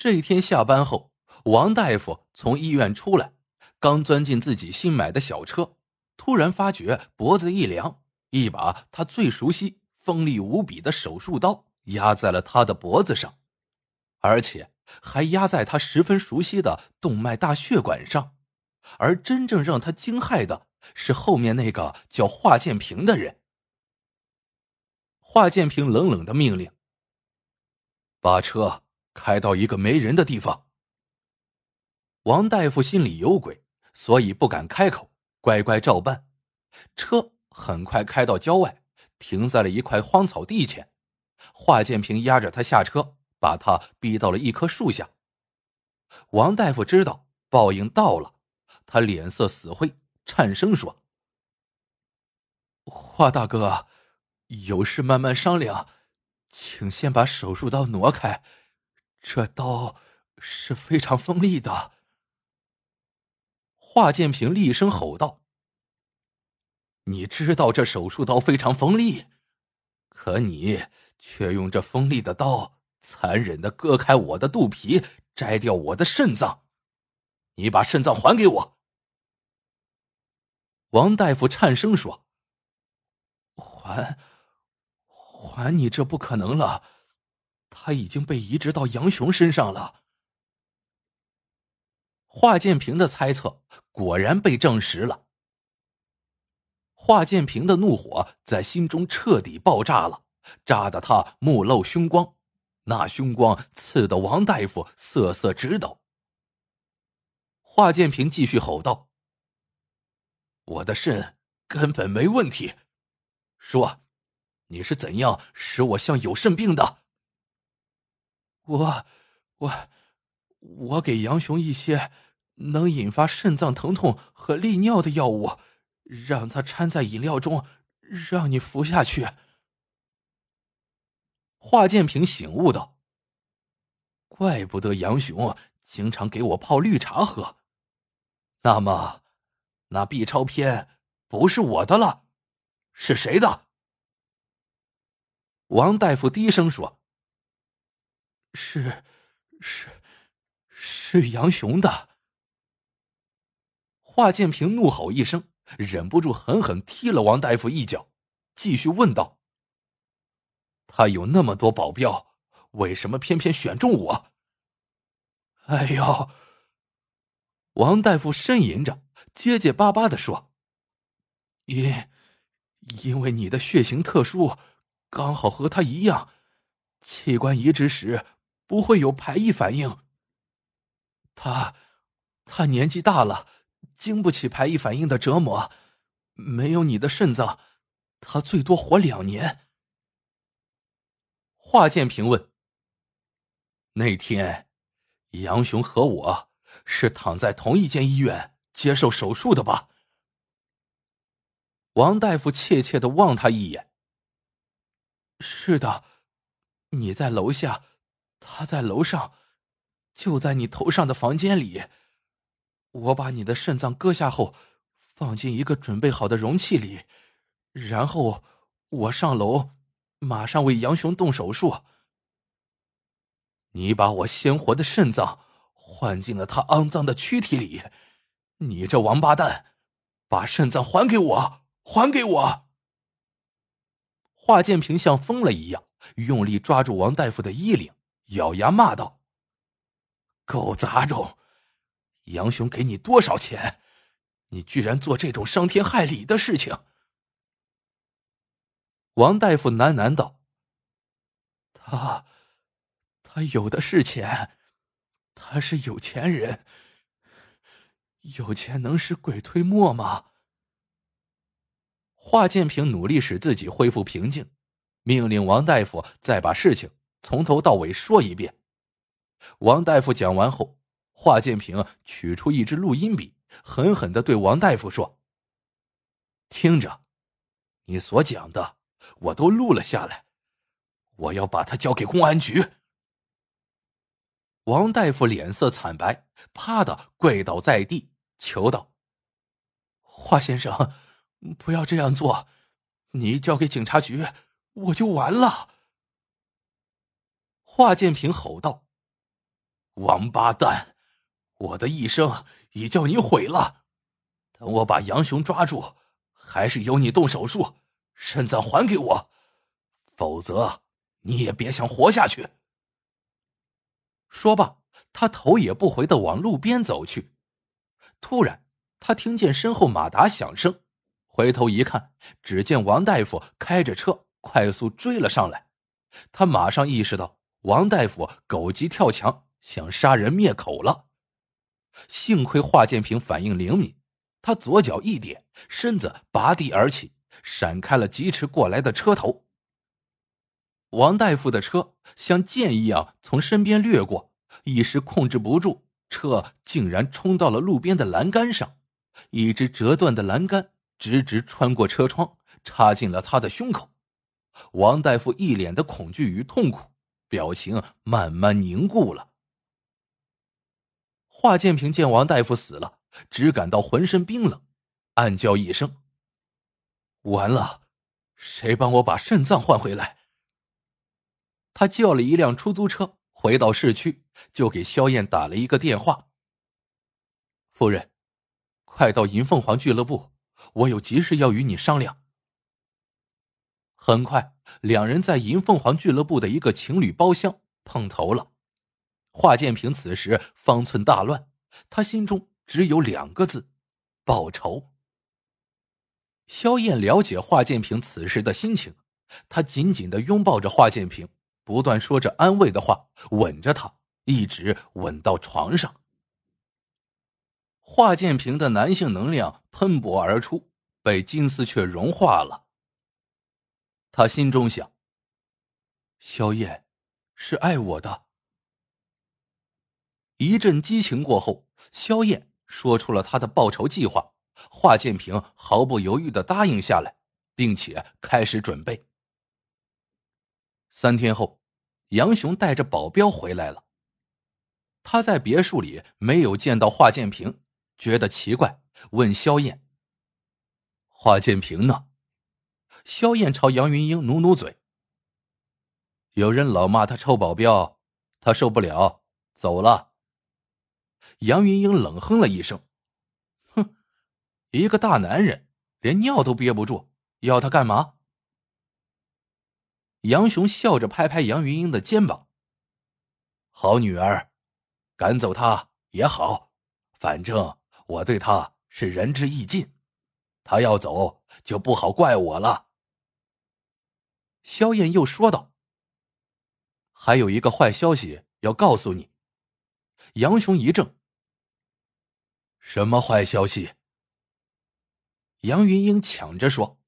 这一天下班后，王大夫从医院出来，刚钻进自己新买的小车，突然发觉脖子一凉，一把他最熟悉、锋利无比的手术刀压在了他的脖子上，而且还压在他十分熟悉的动脉大血管上。而真正让他惊骇的是后面那个叫华建平的人。华建平冷冷的命令：“把车。”开到一个没人的地方。王大夫心里有鬼，所以不敢开口，乖乖照办。车很快开到郊外，停在了一块荒草地前。华建平压着他下车，把他逼到了一棵树下。王大夫知道报应到了，他脸色死灰，颤声说：“华大哥，有事慢慢商量，请先把手术刀挪开。”这刀是非常锋利的。华建平厉声吼道：“你知道这手术刀非常锋利，可你却用这锋利的刀残忍的割开我的肚皮，摘掉我的肾脏。你把肾脏还给我！”王大夫颤声说：“还，还你这不可能了。”他已经被移植到杨雄身上了。华建平的猜测果然被证实了。华建平的怒火在心中彻底爆炸了，炸得他目露凶光，那凶光刺得王大夫瑟瑟直抖。华建平继续吼道：“我的肾根本没问题，说，你是怎样使我像有肾病的？”我，我，我给杨雄一些能引发肾脏疼痛和利尿的药物，让他掺在饮料中，让你服下去。华建平醒悟道：“怪不得杨雄经常给我泡绿茶喝。那么，那 B 超片不是我的了，是谁的？”王大夫低声说。是，是，是杨雄的。华建平怒吼一声，忍不住狠狠踢了王大夫一脚，继续问道：“他有那么多保镖，为什么偏偏选中我？”哎呦！王大夫呻吟着，结结巴巴的说：“因，因为你的血型特殊，刚好和他一样，器官移植时。”不会有排异反应。他，他年纪大了，经不起排异反应的折磨。没有你的肾脏，他最多活两年。华建平问：“那天，杨雄和我是躺在同一间医院接受手术的吧？”王大夫怯怯的望他一眼：“是的，你在楼下。”他在楼上，就在你头上的房间里。我把你的肾脏割下后，放进一个准备好的容器里，然后我上楼，马上为杨雄动手术。你把我鲜活的肾脏换进了他肮脏的躯体里，你这王八蛋，把肾脏还给我，还给我！华建平像疯了一样，用力抓住王大夫的衣领。咬牙骂道：“狗杂种！杨雄给你多少钱？你居然做这种伤天害理的事情！”王大夫喃喃道：“他，他有的是钱，他是有钱人。有钱能使鬼推磨吗？”华建平努力使自己恢复平静，命令王大夫再把事情。从头到尾说一遍。王大夫讲完后，华建平取出一支录音笔，狠狠的对王大夫说：“听着，你所讲的我都录了下来，我要把它交给公安局。”王大夫脸色惨白，啪的跪倒在地，求道：“华先生，不要这样做，你交给警察局，我就完了。”华建平吼道：“王八蛋！我的一生已叫你毁了。等我把杨雄抓住，还是由你动手术，肾脏还给我，否则你也别想活下去。说罢，他头也不回的往路边走去。突然，他听见身后马达响声，回头一看，只见王大夫开着车快速追了上来。他马上意识到王大夫狗急跳墙，想杀人灭口了。幸亏华建平反应灵敏，他左脚一点，身子拔地而起，闪开了疾驰过来的车头。王大夫的车像箭一样从身边掠过，一时控制不住，车竟然冲到了路边的栏杆上，一只折断的栏杆直直穿过车窗，插进了他的胸口。王大夫一脸的恐惧与痛苦，表情慢慢凝固了。华建平见王大夫死了，只感到浑身冰冷，暗叫一声：“完了，谁帮我把肾脏换回来？”他叫了一辆出租车，回到市区，就给萧燕打了一个电话：“夫人，快到银凤凰俱乐部，我有急事要与你商量。”很快，两人在银凤凰俱乐部的一个情侣包厢碰头了。华建平此时方寸大乱，他心中只有两个字：报仇。萧燕了解华建平此时的心情，她紧紧的拥抱着华建平，不断说着安慰的话，吻着他，一直吻到床上。华建平的男性能量喷薄而出，被金丝雀融化了。他心中想：“萧燕是爱我的。”一阵激情过后，萧燕说出了他的报仇计划。华建平毫不犹豫的答应下来，并且开始准备。三天后，杨雄带着保镖回来了。他在别墅里没有见到华建平，觉得奇怪，问萧燕：“华建平呢？”萧燕朝杨云英努努嘴。有人老骂他臭保镖，他受不了，走了。杨云英冷哼了一声：“哼，一个大男人连尿都憋不住，要他干嘛？”杨雄笑着拍拍杨云英的肩膀：“好女儿，赶走他也好，反正我对他是仁至义尽，他要走就不好怪我了。”萧燕又说道：“还有一个坏消息要告诉你。”杨雄一怔：“什么坏消息？”杨云英抢着说：“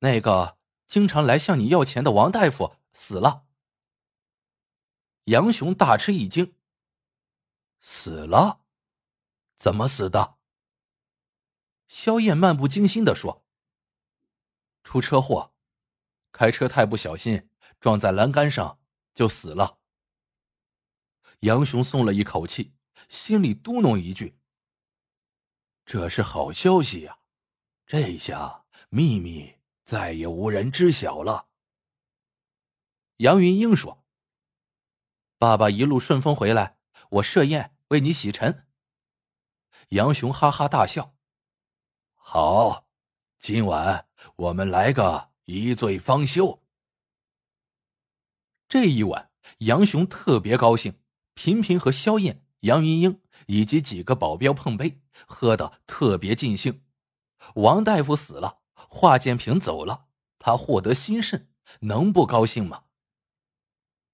那个经常来向你要钱的王大夫死了。”杨雄大吃一惊：“死了？怎么死的？”萧燕漫不经心的说：“出车祸。”开车太不小心，撞在栏杆上就死了。杨雄松了一口气，心里嘟哝一句：“这是好消息呀，这下秘密再也无人知晓了。”杨云英说：“爸爸一路顺风回来，我设宴为你洗尘。”杨雄哈哈大笑：“好，今晚我们来个。”一醉方休。这一晚，杨雄特别高兴，频频和萧燕、杨云英以及几个保镖碰杯，喝得特别尽兴。王大夫死了，华建平走了，他获得新肾，能不高兴吗？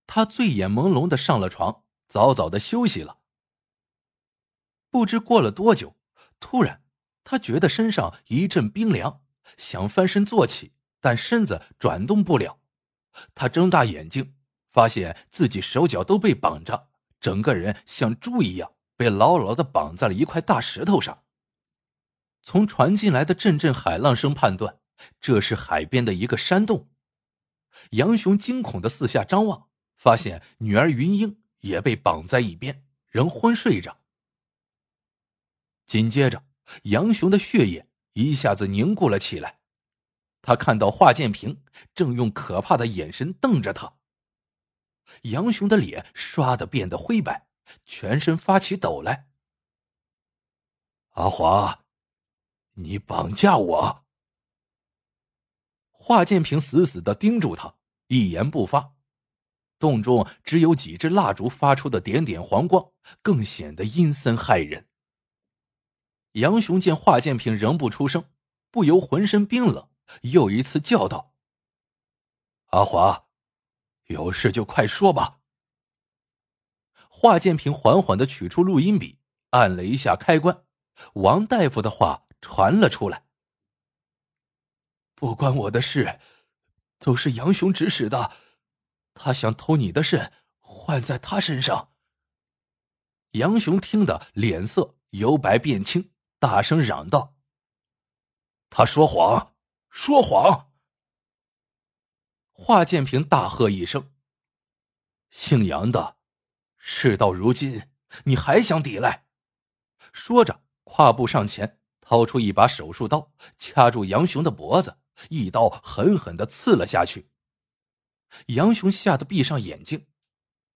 他醉眼朦胧的上了床，早早的休息了。不知过了多久，突然他觉得身上一阵冰凉，想翻身坐起。但身子转动不了，他睁大眼睛，发现自己手脚都被绑着，整个人像猪一样被牢牢的绑在了一块大石头上。从传进来的阵阵海浪声判断，这是海边的一个山洞。杨雄惊恐的四下张望，发现女儿云英也被绑在一边，仍昏睡着。紧接着，杨雄的血液一下子凝固了起来。他看到华建平正用可怕的眼神瞪着他。杨雄的脸唰的变得灰白，全身发起抖来。阿华，你绑架我！华建平死死的盯住他，一言不发。洞中只有几支蜡烛发出的点点黄光，更显得阴森骇人。杨雄见华建平仍不出声，不由浑身冰冷，又一次叫道：“阿华，有事就快说吧。”华建平缓缓的取出录音笔，按了一下开关，王大夫的话传了出来：“不关我的事，都是杨雄指使的。”他想偷你的肾，换在他身上。杨雄听得脸色由白变青，大声嚷道：“他说谎，说谎！”华建平大喝一声：“姓杨的，事到如今，你还想抵赖？”说着，跨步上前，掏出一把手术刀，掐住杨雄的脖子，一刀狠狠的刺了下去。杨雄吓得闭上眼睛，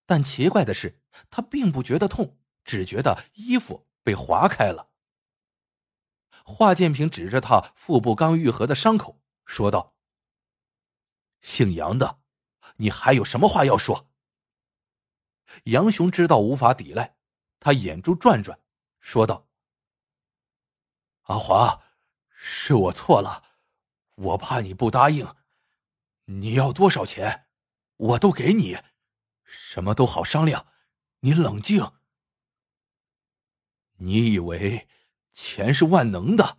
但奇怪的是，他并不觉得痛，只觉得衣服被划开了。华建平指着他腹部刚愈合的伤口，说道：“姓杨的，你还有什么话要说？”杨雄知道无法抵赖，他眼珠转转，说道：“阿华，是我错了，我怕你不答应。你要多少钱？”我都给你，什么都好商量。你冷静。你以为钱是万能的，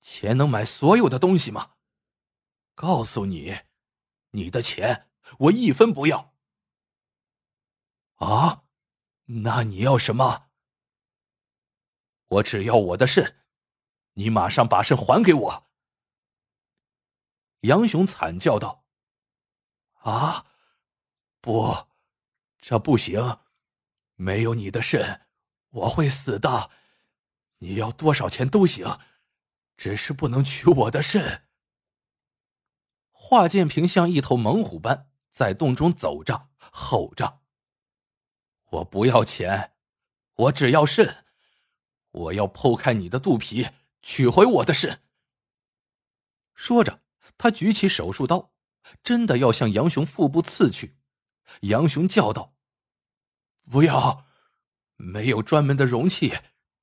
钱能买所有的东西吗？告诉你，你的钱我一分不要。啊，那你要什么？我只要我的肾，你马上把肾还给我。杨雄惨叫道：“啊！”不，这不行！没有你的肾，我会死的。你要多少钱都行，只是不能取我的肾。华建平像一头猛虎般在洞中走着，吼着：“我不要钱，我只要肾！我要剖开你的肚皮，取回我的肾！”说着，他举起手术刀，真的要向杨雄腹部刺去。杨雄叫道：“不要，没有专门的容器，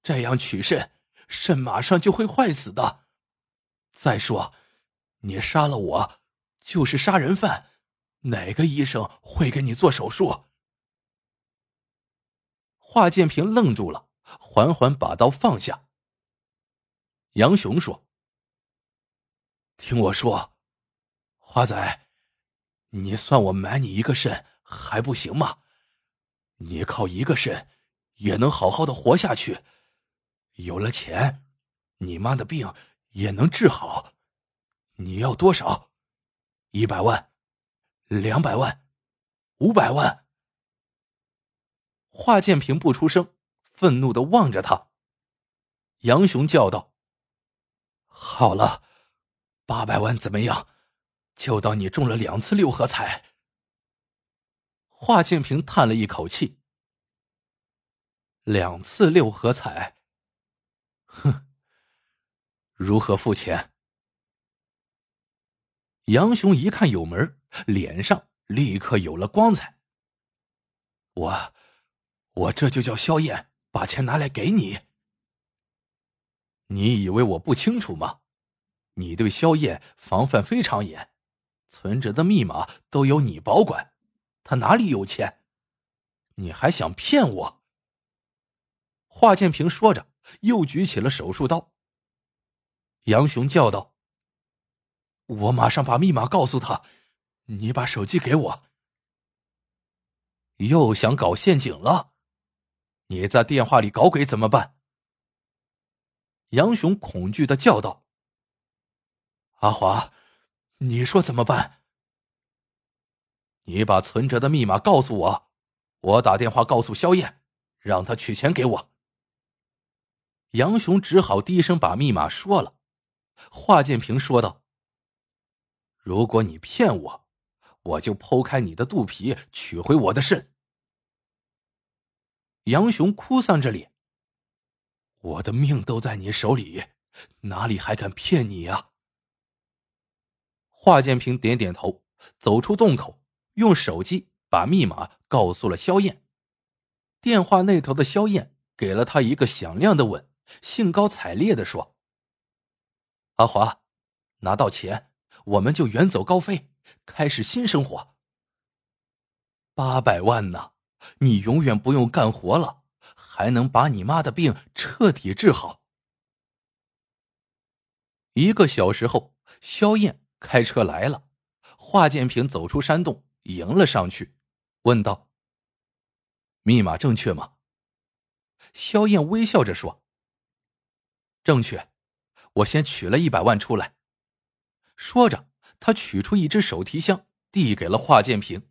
这样取肾，肾马上就会坏死的。再说，你杀了我，就是杀人犯，哪个医生会给你做手术？”华建平愣住了，缓缓把刀放下。杨雄说：“听我说，华仔，你算我买你一个肾。”还不行吗？你靠一个肾也能好好的活下去，有了钱，你妈的病也能治好。你要多少？一百万？两百万？五百万？华建平不出声，愤怒的望着他。杨雄叫道：“好了，八百万怎么样？就当你中了两次六合彩。”华建平叹了一口气：“两次六合彩，哼，如何付钱？”杨雄一看有门，脸上立刻有了光彩。我，我这就叫萧燕把钱拿来给你。你以为我不清楚吗？你对萧燕防范非常严，存折的密码都由你保管。他哪里有钱？你还想骗我？华建平说着，又举起了手术刀。杨雄叫道：“我马上把密码告诉他，你把手机给我。”又想搞陷阱了？你在电话里搞鬼怎么办？杨雄恐惧的叫道：“阿华，你说怎么办？”你把存折的密码告诉我，我打电话告诉萧燕，让他取钱给我。杨雄只好低声把密码说了。华建平说道：“如果你骗我，我就剖开你的肚皮，取回我的肾。”杨雄哭丧着脸：“我的命都在你手里，哪里还敢骗你呀？”华建平点点头，走出洞口，用手机把密码告诉了萧燕。电话那头的萧燕给了他一个响亮的吻，兴高采烈的说：“阿华，拿到钱，我们就远走高飞，开始新生活。八百万呢！”你永远不用干活了，还能把你妈的病彻底治好。一个小时后，萧燕开车来了，华建平走出山洞，迎了上去，问道：“密码正确吗？”萧燕微笑着说：“正确。”我先取了一百万出来。说着，他取出一只手提箱，递给了华建平。